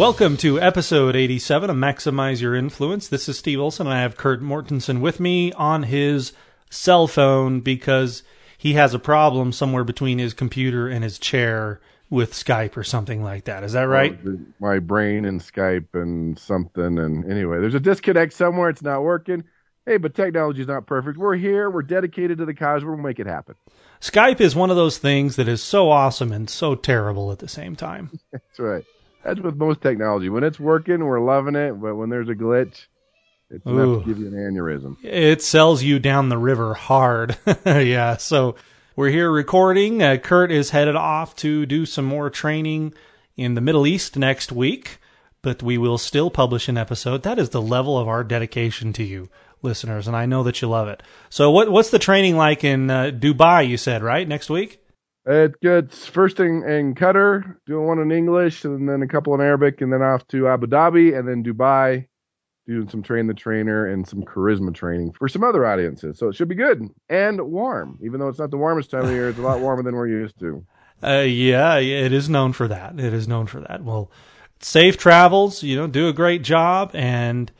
Welcome to episode 87 of Maximize Your Influence. This is Steve Olson, and I have Kurt Mortensen with me on his cell phone because he has a problem somewhere between his computer and his chair with Skype or something like that. Is that right? My brain and Skype and something. And anyway, there's a disconnect somewhere. It's not working. Hey, but technology's not perfect. We're here. We're dedicated to the cause. We'll make it happen. Skype is one of those things that is so awesome and so terrible at the same time. That's right. That's with most technology. When it's working, we're loving it. But when there's a glitch, it's enough to give you an aneurysm. It sells you down the river hard. yeah, so we're here recording. Uh, Kurt is headed off to do some more training in the Middle East next week, but we will still publish an episode. That is the level of our dedication to you, listeners, and I know that you love it. So, what what's the training like in uh, Dubai? You said right next week. It's gets First in, in Qatar, doing one in English, and then a couple in Arabic, and then off to Abu Dhabi, and then Dubai, doing some train the trainer and some charisma training for some other audiences. So it should be good and warm, even though it's not the warmest time of year. It's a lot warmer than we're used to. Uh, yeah, it is known for that. It is known for that. Well, safe travels. You know, do a great job and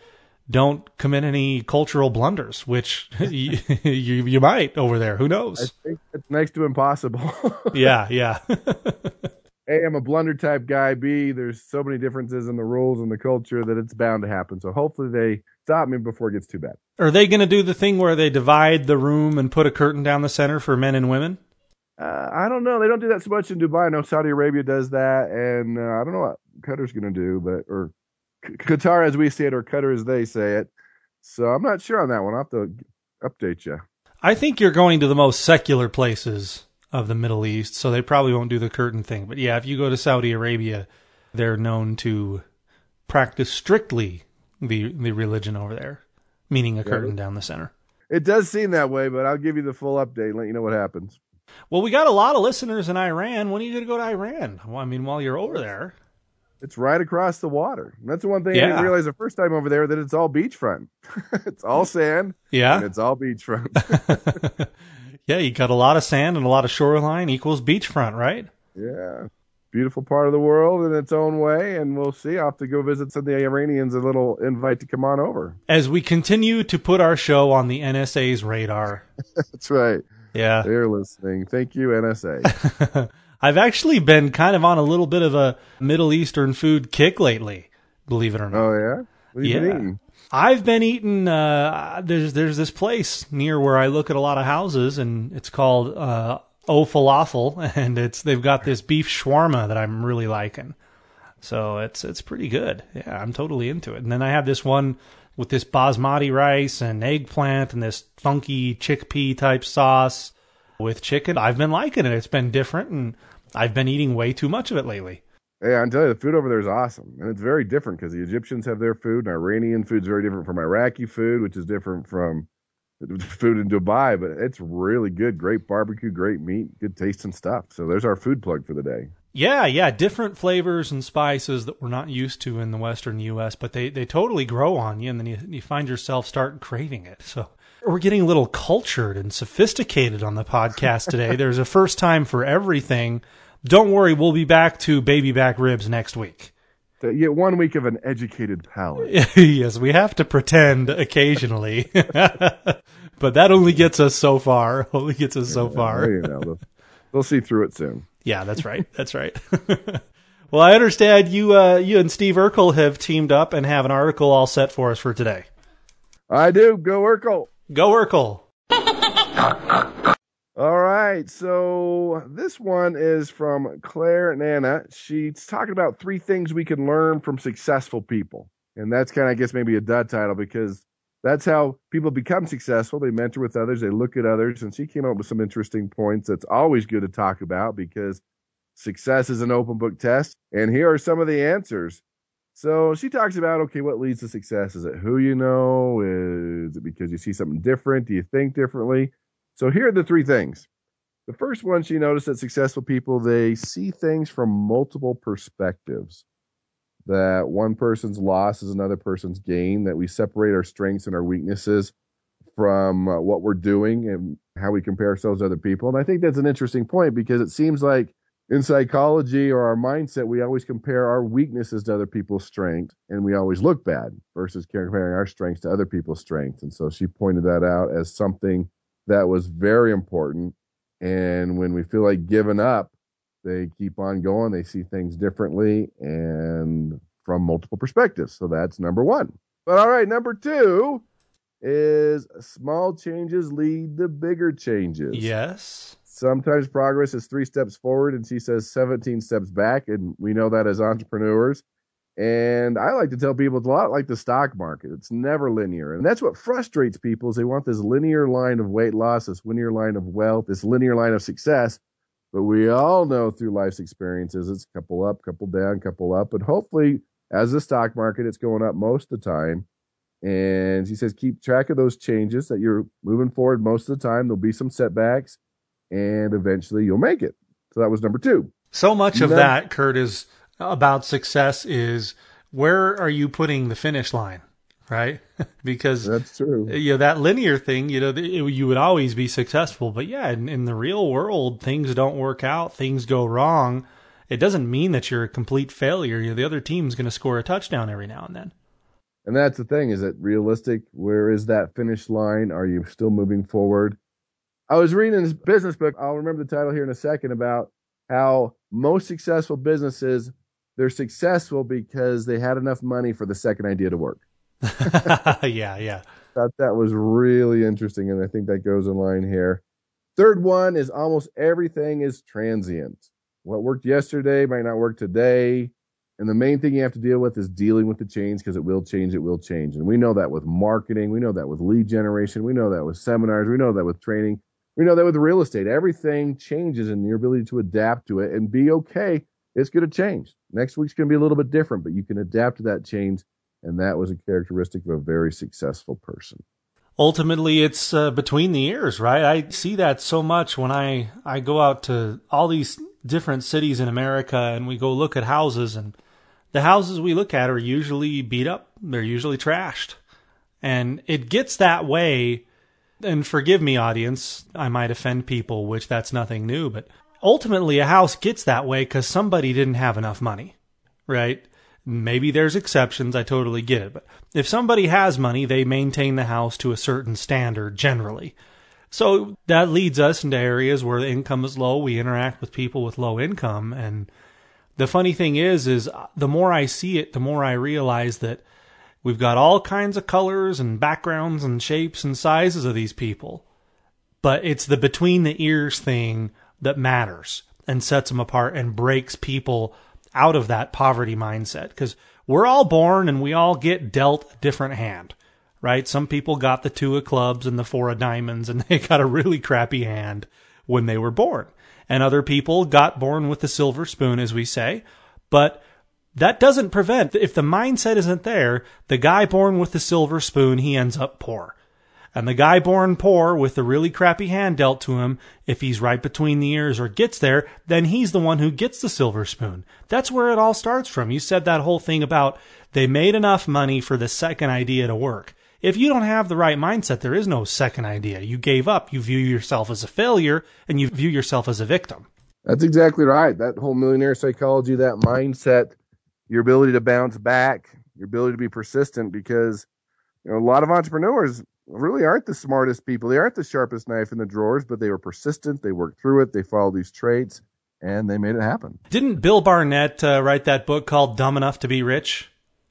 don't commit any cultural blunders, which you, you you might over there. Who I knows? think it's next to impossible. Yeah, yeah. A, I'm a blunder type guy. B, there's so many differences in the rules and the culture that it's bound to happen. So hopefully they stop me before it gets too bad. Are they going to do the thing where they divide the room and put a curtain down the center for men and women? Uh, I don't know. They don't do that so much in Dubai. I know Saudi Arabia does that, and uh, I don't know what Qatar's going to do, but or Qatar as we say it, or Qatar as they say it. So I'm not sure on that one. I'll have to update you. I think you're going to the most secular places of the Middle East, so they probably won't do the curtain thing. But yeah, if you go to Saudi Arabia, they're known to practice strictly the the religion over there, meaning a curtain down the center. It does seem that way, but I'll give you the full update and let you know what happens. Well, we got a lot of listeners in Iran. When are you going to go to Iran? Well, I mean, while you're over there. It's right across the water. And that's the one thing I didn't realize the first time over there that it's all beachfront. it's all sand and Yeah. it's all beachfront. yeah, you got a lot of sand and a lot of shoreline equals beachfront, right? yeah. Beautiful part of the world in its own way, and we'll see. I'll have to go visit some of the Iranians. A little invite to come on over. As we continue to put our show on the NSA's radar. That's right. Yeah. They're listening. Thank you, NSA. I've actually been kind of on a little bit of a Middle Eastern food kick lately, believe it or not. oh yeah. What have you been Yeah. eating? I've been eating. Uh, there's there's this place near where I look at a lot of houses, and it's called uh, O Falafel, and it's they've got this beef shawarma that I'm really liking. So it's it's pretty good. Yeah, I'm totally into it. And then I have this one with this basmati rice and eggplant and this funky chickpea type sauce with chicken. I've been liking it. It's been different, and I've been eating way too much of it lately. Hey, I'm telling you, the food over there is awesome, and it's very different because the Egyptians have their food, and Iranian food is very different from Iraqi food, which is different from food in Dubai. But it's really good, great barbecue, great meat, good tasting stuff. So there's our food plug for the day. Yeah, yeah, different flavors and spices that we're not used to in the Western U.S., but they, they totally grow on you, and then you, you find yourself start craving it. So we're getting a little cultured and sophisticated on the podcast today. There's a first time for everything. Don't worry, we'll be back to baby back ribs next week. Get one week of an educated palate. yes, we have to pretend occasionally, but that only gets us so far. Only gets us so far. Well, you know, they'll, they'll see through it soon. Yeah, that's right. That's right. well, I understand you uh, you and Steve Urkel have teamed up and have an article all set for us for today. I do. Go Urkel. Go Urkel. All right, so this one is from Claire Nana. She's talking about three things we can learn from successful people. And that's kind of, I guess, maybe a dud title because that's how people become successful. They mentor with others, they look at others, and she came up with some interesting points that's always good to talk about because success is an open book test. And here are some of the answers So she talks about okay, what leads to success? Is it who you know? Is it because you see something different? Do you think differently? So here are the three things. The first one, she noticed that successful people they see things from multiple perspectives. That one person's loss is another person's gain. That we separate our strengths and our weaknesses from uh, what we're doing and how we compare ourselves to other people. And I think that's an interesting point because it seems like in psychology or our mindset, we always compare our weaknesses to other people's strengths and we always look bad versus comparing our strengths to other people's strengths. And so she pointed that out as something that was very important. And when we feel like giving up, they keep on going, they see things differently and from multiple perspectives. So that's number one. But all right, number two is small changes lead to bigger changes. Yes sometimes progress is three steps forward and she says 17 steps back and we know that as entrepreneurs. And i like to tell people it's a lot like the stock market. It's never linear. And that's what frustrates people is they want this linear line of weight loss this linear line of wealth this linear line of success. But we all know through life's experiences it's couple up couple down couple up. But hopefully as the stock market it's going up most of the time. And she says keep track of those changes that you're moving forward most of the time. There'll be some setbacks and eventually you'll make it. So that was number two. So much of that, Kurt, is about success is where are you putting the finish line, right? because that's true. You know, that linear thing, you know, it, you would always be successful. But yeah, in, in the real world, things don't work out, things go wrong. It doesn't mean that you're a complete failure. You know, the other team's going to score a touchdown every now and then. And that's the thing. Is it realistic? Where is that finish line? Are you still moving forward? I was reading this business book. I'll remember the title here in a second about how most successful businesses they're successful because they had enough money for the second idea to work. yeah, yeah. Thought that was really interesting, and I think that goes in line here. Third one is almost everything is transient. What worked yesterday might not work today. And the main thing you have to deal with is dealing with the change because it will change, it will change. And we know that with marketing, we know that with lead generation, we know that with seminars, we know that with training. We know that with real estate, everything changes and your ability to adapt to it and be okay, it's going to change. Next week's going to be a little bit different, but you can adapt to that change. And that was a characteristic of a very successful person. Ultimately, it's uh, between the ears, right? I see that so much when I, I go out to all these different cities in America and we go look at houses and the houses we look at are usually beat up. They're usually trashed. And it gets that way and forgive me, audience, I might offend people, which that's nothing new, but ultimately a house gets that way because somebody didn't have enough money, right? Maybe there's exceptions, I totally get it, but if somebody has money, they maintain the house to a certain standard generally. So that leads us into areas where the income is low. We interact with people with low income. And the funny thing is, is the more I see it, the more I realize that We've got all kinds of colors and backgrounds and shapes and sizes of these people. But it's the between the ears thing that matters and sets them apart and breaks people out of that poverty mindset. Because we're all born and we all get dealt a different hand, right? Some people got the two of clubs and the four of diamonds and they got a really crappy hand when they were born. And other people got born with the silver spoon, as we say. But that doesn't prevent, if the mindset isn't there, the guy born with the silver spoon, he ends up poor. And the guy born poor with the really crappy hand dealt to him, if he's right between the ears or gets there, then he's the one who gets the silver spoon. That's where it all starts from. You said that whole thing about they made enough money for the second idea to work. If you don't have the right mindset, there is no second idea. You gave up. You view yourself as a failure and you view yourself as a victim. That's exactly right. That whole millionaire psychology, that mindset your ability to bounce back, your ability to be persistent because you know a lot of entrepreneurs really aren't the smartest people. They aren't the sharpest knife in the drawers, but they were persistent. They worked through it. They followed these traits and they made it happen. Didn't Bill Barnett uh, write that book called Dumb Enough to Be Rich?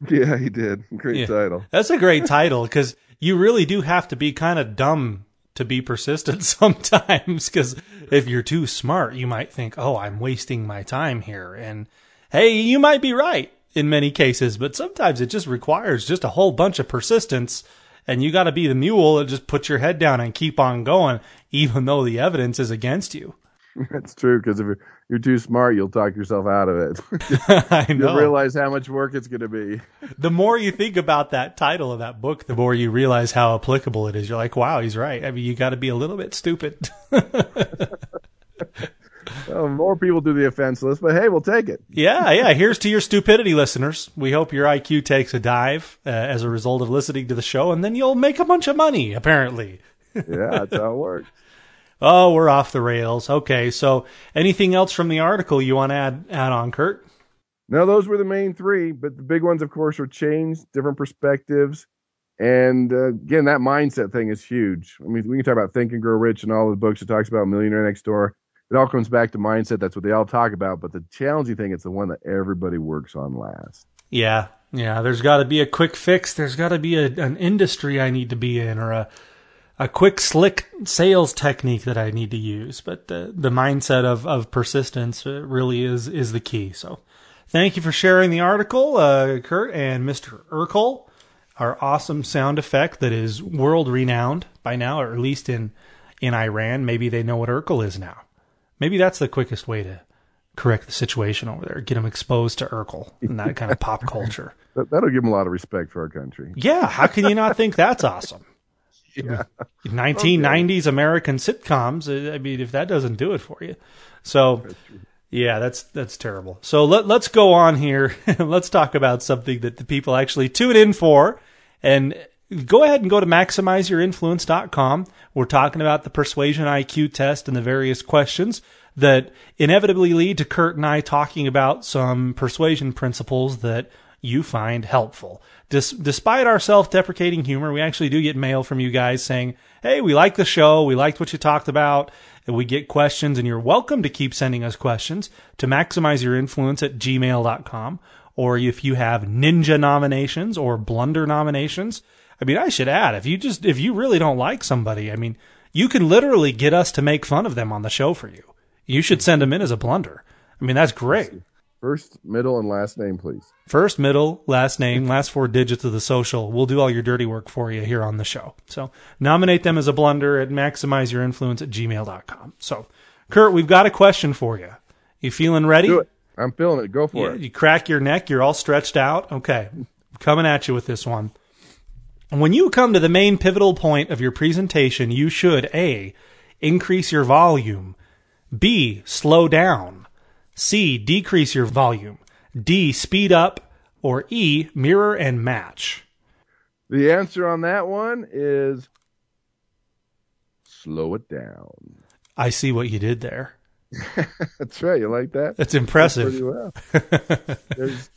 Yeah, he did. Great yeah. title. That's a great title because you really do have to be kind of dumb to be persistent sometimes because if you're too smart, you might think, oh, I'm wasting my time here. And hey, you might be right in many cases, but sometimes it just requires just a whole bunch of persistence and you got to be the mule and just put your head down and keep on going even though the evidence is against you. That's true because if you're you're too smart, you'll talk yourself out of it. I You'll realize how much work it's going to be. the more you think about that title of that book, the more you realize how applicable it is. You're like, wow, he's right. I mean, you got to be a little bit stupid. Well, more people do the offense list, but hey, we'll take it. yeah, yeah. Here's to your stupidity, listeners. We hope your IQ takes a dive uh, as a result of listening to the show, and then you'll make a bunch of money, apparently. Yeah, that's how it works. Oh, we're off the rails. Okay, so anything else from the article you want to add, add on, Kurt? No, those were the main three, but the big ones, of course, are change, different perspectives. And uh, again, that mindset thing is huge. I mean, we can talk about Think and Grow Rich and all the books it talks about Millionaire Next Door. It all comes back to mindset. That's what they all talk about. But the challenging thing, it's the one that everybody works on last. Yeah, yeah. There's got to be a quick fix. There's got to be a, an industry I need to be in, or a a quick, slick sales technique that I need to use. But the the mindset of of persistence uh, really is is the key. So, thank you for sharing the article, uh, Kurt and Mr. Urkel, our awesome sound effect that is world renowned by now, or at least in in Iran. Maybe they know what Urkel is now. Maybe that's the quickest way to correct the situation over there. Get them exposed to Urkel and that kind of pop culture. That, that'll give them a lot of respect for our country. Yeah, how can you not think that's awesome? Yeah. 1990s American sitcoms. uh, I mean, if that doesn't do it for you, so yeah, that's that's terrible. So let let's go on here. let's talk about something that the people actually tune in for, and go ahead and go to maximizeyourinfluence.com. We're talking about the persuasion IQ test and the various questions that inevitably lead to Kurt and I talking about some persuasion principles that you find helpful. Dis- despite our self-deprecating humor, we actually do get mail from you guys saying, "Hey, we like the show. We liked what you talked about." And we get questions, and you're welcome to keep sending us questions to maximize your influence at gmail.com. Or if you have ninja nominations or blunder nominations, I mean, I should add, if you just, if you really don't like somebody, I mean, you can literally get us to make fun of them on the show for you. You should send them in as a blunder. I mean, that's great. First, middle, and last name, please. First, middle, last name, last four digits of the social. We'll do all your dirty work for you here on the show. So nominate them as a blunder at maximizeyourinfluence at gmail.com. So, Kurt, we've got a question for you. You feeling ready? Do it. I'm feeling it. Go for Yeah, it. you crack your neck, you're all stretched out. Okay. Coming at you with this one. When you come to the main pivotal point of your presentation, you should A, increase your volume, B, slow down, C, decrease your volume, D, speed up, or E, mirror and match. The answer on that one is slow it down. I see what you did there. That's right. You like that? That's impressive. Pretty well. There's,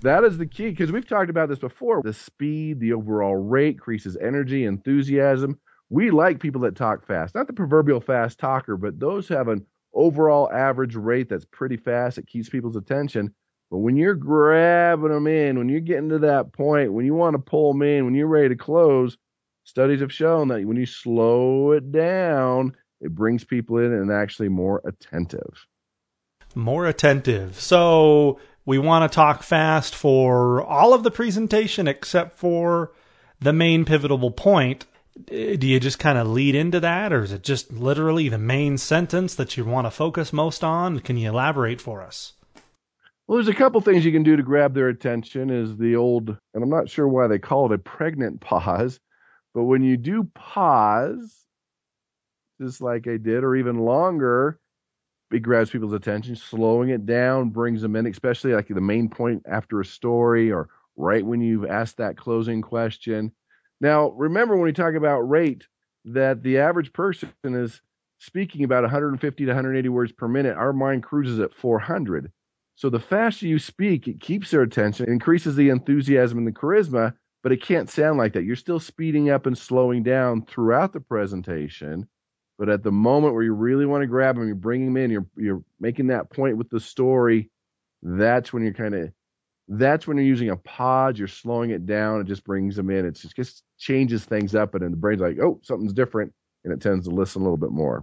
that is the key because we've talked about this before. The speed, the overall rate increases energy, enthusiasm. We like people that talk fast, not the proverbial fast talker, but those have an overall average rate that's pretty fast. It keeps people's attention. But when you're grabbing them in, when you're getting to that point, when you want to pull them in, when you're ready to close, studies have shown that when you slow it down, it brings people in and actually more attentive. More attentive. So we want to talk fast for all of the presentation except for the main pivotal point. Do you just kind of lead into that, or is it just literally the main sentence that you want to focus most on? Can you elaborate for us? Well, there's a couple things you can do to grab their attention. Is the old, and I'm not sure why they call it a pregnant pause, but when you do pause, just like I did, or even longer, it grabs people's attention. Slowing it down brings them in, especially like the main point after a story or right when you've asked that closing question. Now, remember when we talk about rate, that the average person is speaking about 150 to 180 words per minute. Our mind cruises at 400. So the faster you speak, it keeps their attention, increases the enthusiasm and the charisma, but it can't sound like that. You're still speeding up and slowing down throughout the presentation. But at the moment where you really want to grab them, you bring them in, you're you're making that point with the story. That's when you're kind of that's when you're using a pause. You're slowing it down. It just brings them in. It's just, just changes things up, and then the brain's like, oh, something's different, and it tends to listen a little bit more.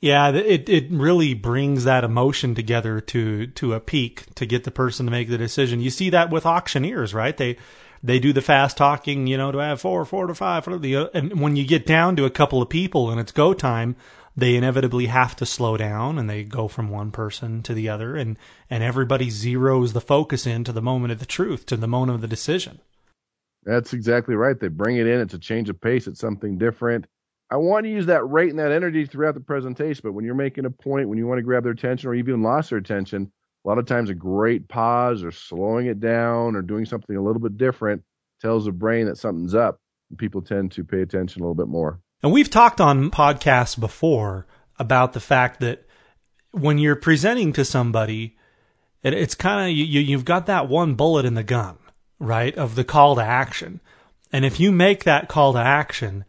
Yeah, it it really brings that emotion together to to a peak to get the person to make the decision. You see that with auctioneers, right? They they do the fast talking, you know, do I have four, four to five, for the, and when you get down to a couple of people and it's go time, they inevitably have to slow down and they go from one person to the other and and everybody zeroes the focus into the moment of the truth to the moment of the decision. That's exactly right. They bring it in. It's a change of pace. It's something different. I want to use that rate and that energy throughout the presentation but when you're making a point when you want to grab their attention or even lost their attention a lot of times a great pause or slowing it down or doing something a little bit different tells the brain that something's up people tend to pay attention a little bit more and we've talked on podcasts before about the fact that when you're presenting to somebody, it, it's kind of you, you've got that one bullet in the gun, right? Of the call to action. And if you make that call to action,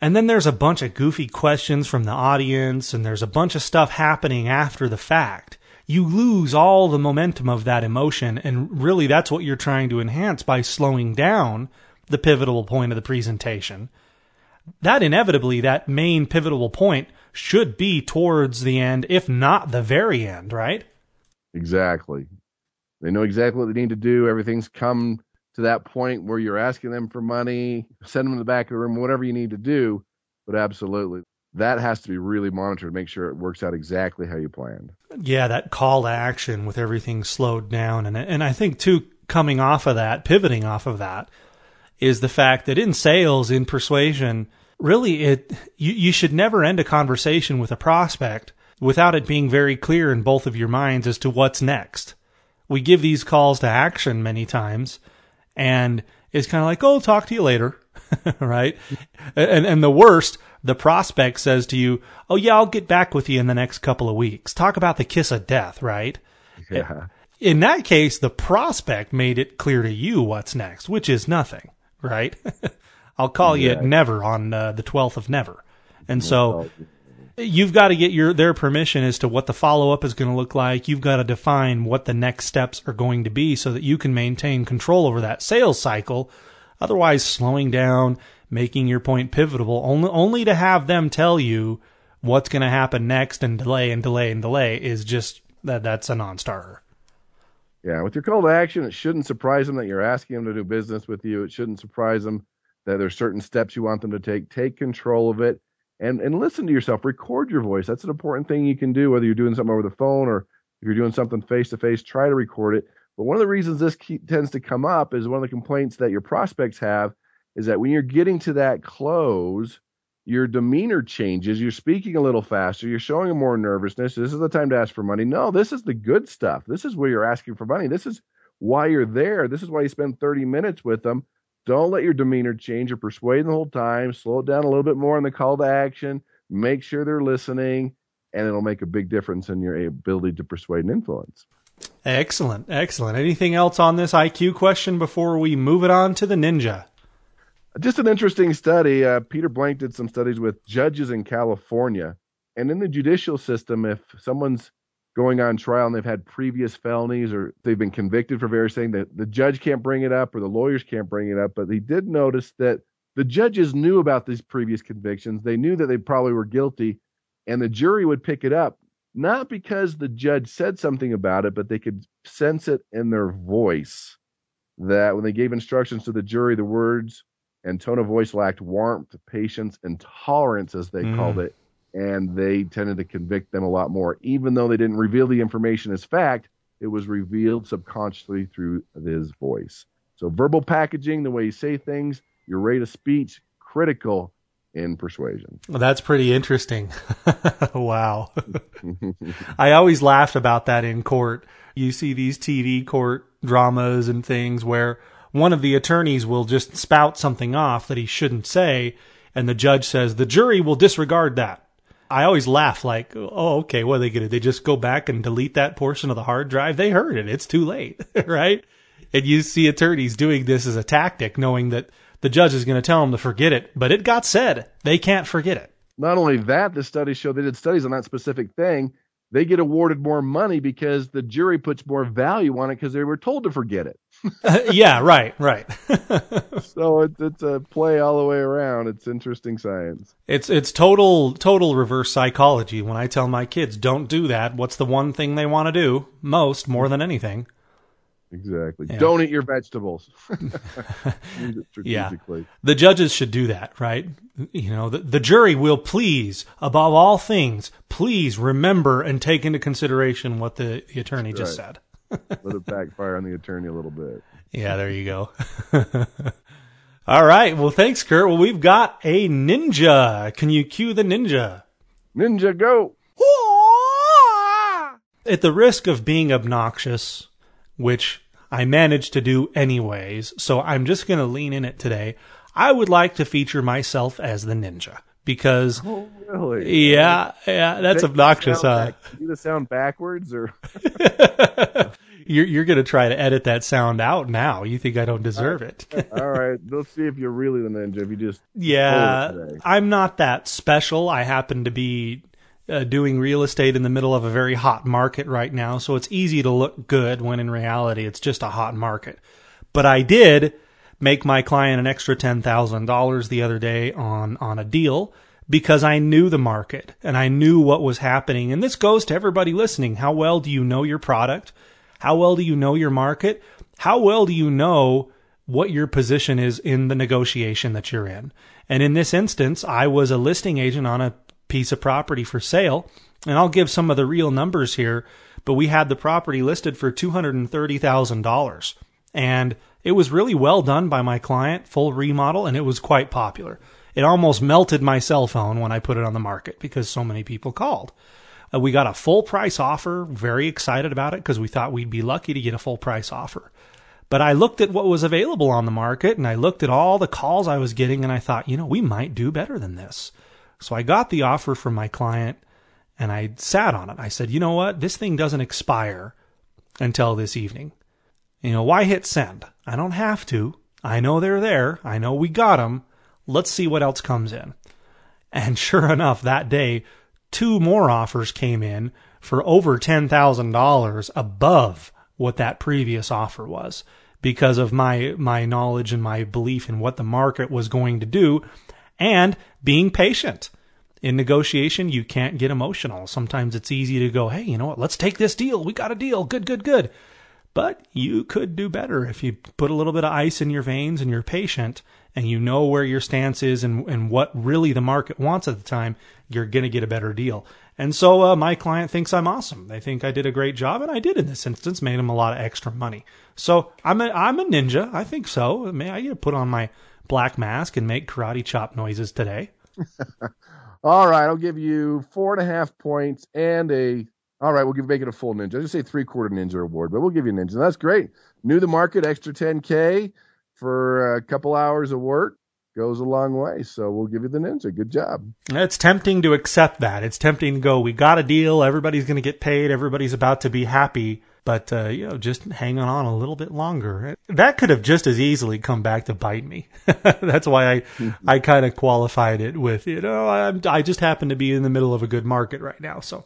and then there's a bunch of goofy questions from the audience, and there's a bunch of stuff happening after the fact, you lose all the momentum of that emotion. And really, that's what you're trying to enhance by slowing down the pivotal point of the presentation that inevitably, that main pivotal point should be towards the end, if not the very end, right? Exactly. They know exactly what they need to do. Everything's come to that point where you're asking them for money, send them in the back of the room, whatever you need to do. But absolutely, that has to be really monitored. To make sure it works out exactly how you planned. Yeah, that call to action with everything slowed down, and and I think too, coming off of that, pivoting off of that, is the fact that in sales, in persuasion, really it you, you should never end a conversation with a prospect without it being very clear in both of your minds as to what's next. We give these calls to action many times and it's kind of like, "Oh, talk to you later." right? And and the worst, the prospect says to you, "Oh yeah, I'll get back with you in the next couple of weeks." Talk about the kiss of death, right? Yeah. In that case, the prospect made it clear to you what's next, which is nothing right? I'll call yeah. you never on uh, the 12th of never. And so you've got to get your their permission as to what the follow up is going to look like. You've got to define what the next steps are going to be so that you can maintain control over that sales cycle. Otherwise, slowing down, making your point pivotal, only only to have them tell you what's going to happen next and delay and delay and delay is just that that's a non-starter. Yeah, with your call to action, it shouldn't surprise them that you're asking them to do business with you. It shouldn't surprise them that there's certain steps you want them to take. Take control of it and and listen to yourself. Record your voice. That's an important thing you can do, whether you're doing something over the phone or if you're doing something face to face. Try to record it. But one of the reasons this tends to come up is one of the complaints that your prospects have is that when you're getting to that close, your demeanor changes. You're speaking a little faster. You're showing more nervousness. This is the time to ask for money. No, this is the good stuff. This is where you're asking for money. This is why you're there. This is why you spend 30 minutes with them. Don't let your demeanor change. You're persuading the whole time. Slow it down a little bit more in the call to action. Make sure they're listening, and it'll make a big difference in your ability to persuade and influence. Excellent. Excellent. Anything else on this IQ question before we move it on to the ninja? Just an interesting study. Uh, Peter Blanck did some studies with judges in California. And in the judicial system, if someone's going on trial and they've had previous felonies or they've been convicted for various things, that the judge can't bring it up or the lawyers can't bring it up. But he did notice that the judges knew about these previous convictions. They knew that they probably were guilty, and the jury would pick it up, not because the judge said something about it, but they could sense it in their voice. That when they gave instructions to the jury, the words and tone of voice lacked warmth, patience, and tolerance, as they mm. called it. And they tended to convict them a lot more. Even though they didn't reveal the information as fact, it was revealed subconsciously through his voice. So, verbal packaging, the way you say things, your rate of speech, critical in persuasion. Well, that's pretty interesting. wow. I always laughed about that in court. You see these TV court dramas and things where one of the attorneys will just spout something off that he shouldn't say, and the judge says the jury will disregard that. I always laugh like, oh, okay, what are they going to? They just go back and delete that portion of the hard drive? They heard it. It's too late, right? And you see attorneys doing this as a tactic, knowing that the judge is going to tell them to forget it, but it got said. They can't forget it. Not only that, the studies show they did studies on that specific thing they get awarded more money because the jury puts more value on it because they were told to forget it. Uh, yeah, right, right. so it's it's a play all the way around. It's interesting science. It's it's total total reverse psychology. When I tell my kids don't do that, what's the one thing they want to do most more than anything? Exactly. Yeah. Don't eat your vegetables. Yeah. The judges should do that, right? You know, the, the jury will please, above all things, please remember and take into consideration what the, the attorney just Right. said. Let it backfire on the attorney a little bit. Yeah, there you go. all right. Well, thanks, Kurt. Well, we've got a ninja. Can you cue the ninja? Ninja, go. At the risk of being obnoxious, which I managed to do anyways, so I'm just going to lean in it today. I would like to feature myself as the ninja because, Oh, really? yeah, yeah, that's obnoxious. Sound Uh, back- Do the sound backwards or? you're you're going to try to edit that sound out now. You think I don't deserve it? All right, let's see if you're really the ninja. If you just Yeah, Pull it today. I'm not that special. I happen to be uh, doing real estate in the middle of a very hot market right now, so it's easy to look good when in reality it's just a hot market. But I did make my client an extra $10,000 the other day on on a deal because I knew the market and I knew what was happening. And this goes to everybody listening. How well do you know your product? How well do you know your market? How well do you know what your position is in the negotiation that you're in? And in this instance, I was a listing agent on a piece of property for sale. And I'll give some of the real numbers here, but we had the property listed for $230,000. And it was really well done by my client, full remodel, and it was quite popular. It almost melted my cell phone when I put it on the market because so many people called. Uh, we got a full price offer, very excited about it because we thought we'd be lucky to get a full price offer. But I looked at what was available on the market and I looked at all the calls I was getting and I thought, you know, we might do better than this. So I got the offer from my client and I sat on it. I said, you know what? This thing doesn't expire until this evening. You know, why hit send? I don't have to. I know they're there. I know we got them. Let's see what else comes in. And sure enough, that day, two more offers came in for over $10,000 above what that previous offer was because of my, my knowledge and my belief in what the market was going to do and being patient. In negotiation, you can't get emotional. Sometimes it's easy to go, hey, you know what? Let's take this deal. We got a deal. Good, good, good. But you could do better if you put a little bit of ice in your veins and you're patient and you know where your stance is and, and what really the market wants at the time, you're going to get a better deal. And so uh, my client thinks I'm awesome. They think I did a great job, and I did in this instance, made them a lot of extra money. So I'm a, I'm a ninja. I think so. May I get to put on my black mask and make karate chop noises today? All right, I'll give you four and a half points and a. All right, we'll give make it a full ninja. I just say three quarter ninja award, but we'll give you a ninja. That's great. Knew the market, extra 10k for a couple hours of work goes a long way. So we'll give you the ninja. Good job. It's tempting to accept that. It's tempting to go, we got a deal. Everybody's going to get paid. Everybody's about to be happy. But, uh, you know, just hanging on a little bit longer. That could have just as easily come back to bite me. That's why I, I kind of qualified it with, you know, I'm, I just happen to be in the middle of a good market right now. So,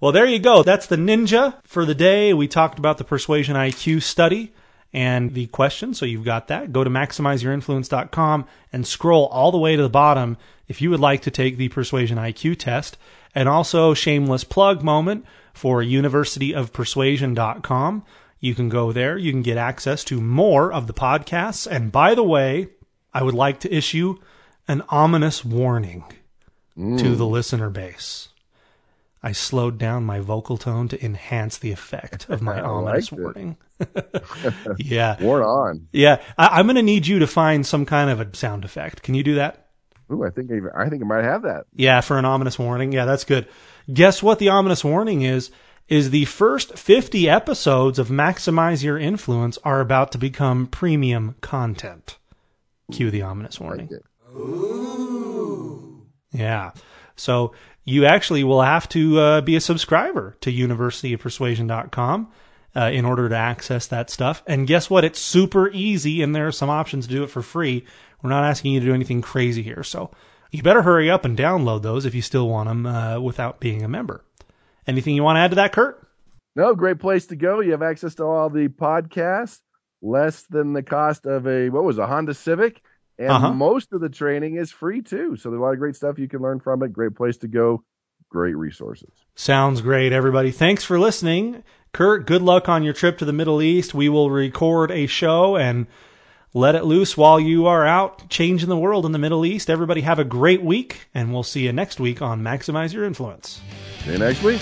well, there you go. That's the ninja for the day. We talked about the persuasion IQ study and the question. So you've got that. Go to maximizeyourinfluence.com and scroll all the way to the bottom if you would like to take the persuasion IQ test. And also shameless plug moment for universityofpersuasion.com. You can go there. You can get access to more of the podcasts. And by the way, I would like to issue an ominous warning to mm. the listener base. I slowed down my vocal tone to enhance the effect of my ominous liked it. warning. yeah. War on. Yeah. I, I'm going to need you to find some kind of a sound effect. Can you do that? Ooh, I think I, I think I might have that. Yeah, for an ominous warning. Yeah, that's good. Guess what the ominous warning is? Is the first 50 episodes of Maximize Your Influence are about to become premium content. Cue the ominous warning. Like. Yeah. So you actually will have to uh, be a subscriber to universityofpersuasion.com uh, in order to access that stuff. And guess what? It's super easy, and there are some options to do it for free. We're not asking you to do anything crazy here. So you better hurry up and download those if you still want them uh, without being a member. Anything you want to add to that, Kurt? No, great place to go. You have access to all the podcasts, less than the cost of a what was it, a Honda Civic, and Uh-huh. most of the training is free too. So there's a lot of great stuff you can learn from it. Great place to go. Great resources. Sounds great, everybody. Thanks for listening. Kurt, good luck on your trip to the Middle East. We will record a show and let it loose while you are out changing the world in the Middle East. Everybody have a great week, and we'll see you next week on Maximize Your Influence. See you next week.